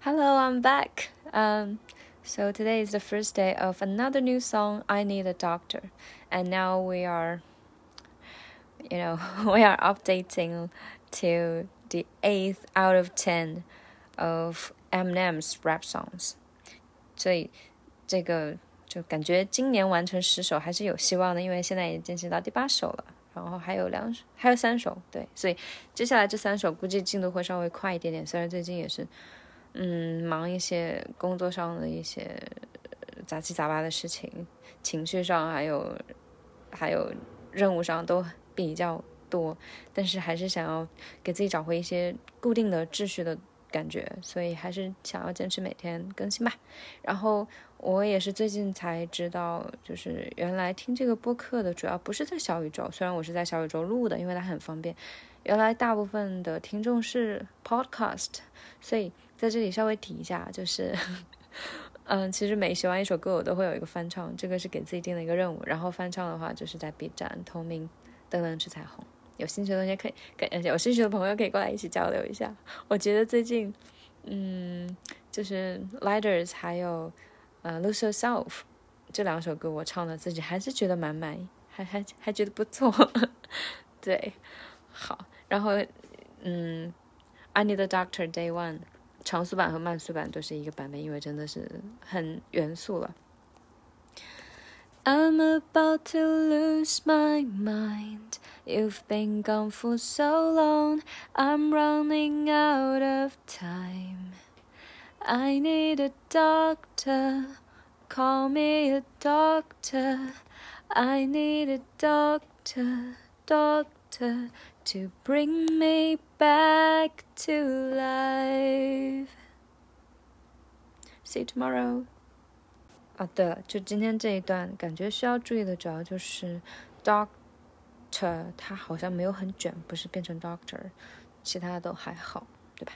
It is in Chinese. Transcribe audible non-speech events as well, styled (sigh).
Hello, I'm back. Um, so today is the first day of another new song, I Need a Doctor. And now we are, you know, (laughs) we are updating to the 8th out of 10 of Eminem's rap songs. 所以这个就感觉今年完成十首还是有希望的，因为现在已经进行到第八首了，然后还有两首，还有三首，对，所以接下来这三首估计进度会稍微快一点点。虽然最近也是。 嗯，忙一些工作上的一些杂七杂八的事情，情绪上还有还有任务上都比较多，但是还是想要给自己找回一些固定的秩序的感觉，所以还是想要坚持每天更新吧。然后我也是最近才知道，就是原来听这个播客的主要不是在小宇宙，虽然我是在小宇宙录的，因为它很方便。原来大部分的听众是 Podcast，所以。在这里稍微提一下，就是，嗯，其实每学完一首歌，我都会有一个翻唱，这个是给自己定的一个任务。然后翻唱的话，就是在 B 站、同名、等等吃彩虹。有兴趣的同学可以，跟有兴趣的朋友可以过来一起交流一下。我觉得最近，嗯，就是 Lighters 还有呃 Lose Yourself 这两首歌，我唱的自己还是觉得蛮满意，还还还觉得不错。(laughs) 对，好，然后嗯，I Need a Doctor Day One。长速版和慢速版都是一个版本，因为真的是很元素了。I'm about to lose my mind. You've been gone for so long. I'm running out of time. I need a doctor. Call me a doctor. I need a doctor, doctor to bring me back to life. See you tomorrow. 啊，对了，就今天这一段，感觉需要注意的主要就是，doctor 他好像没有很卷，不是变成 doctor，其他都还好，对吧？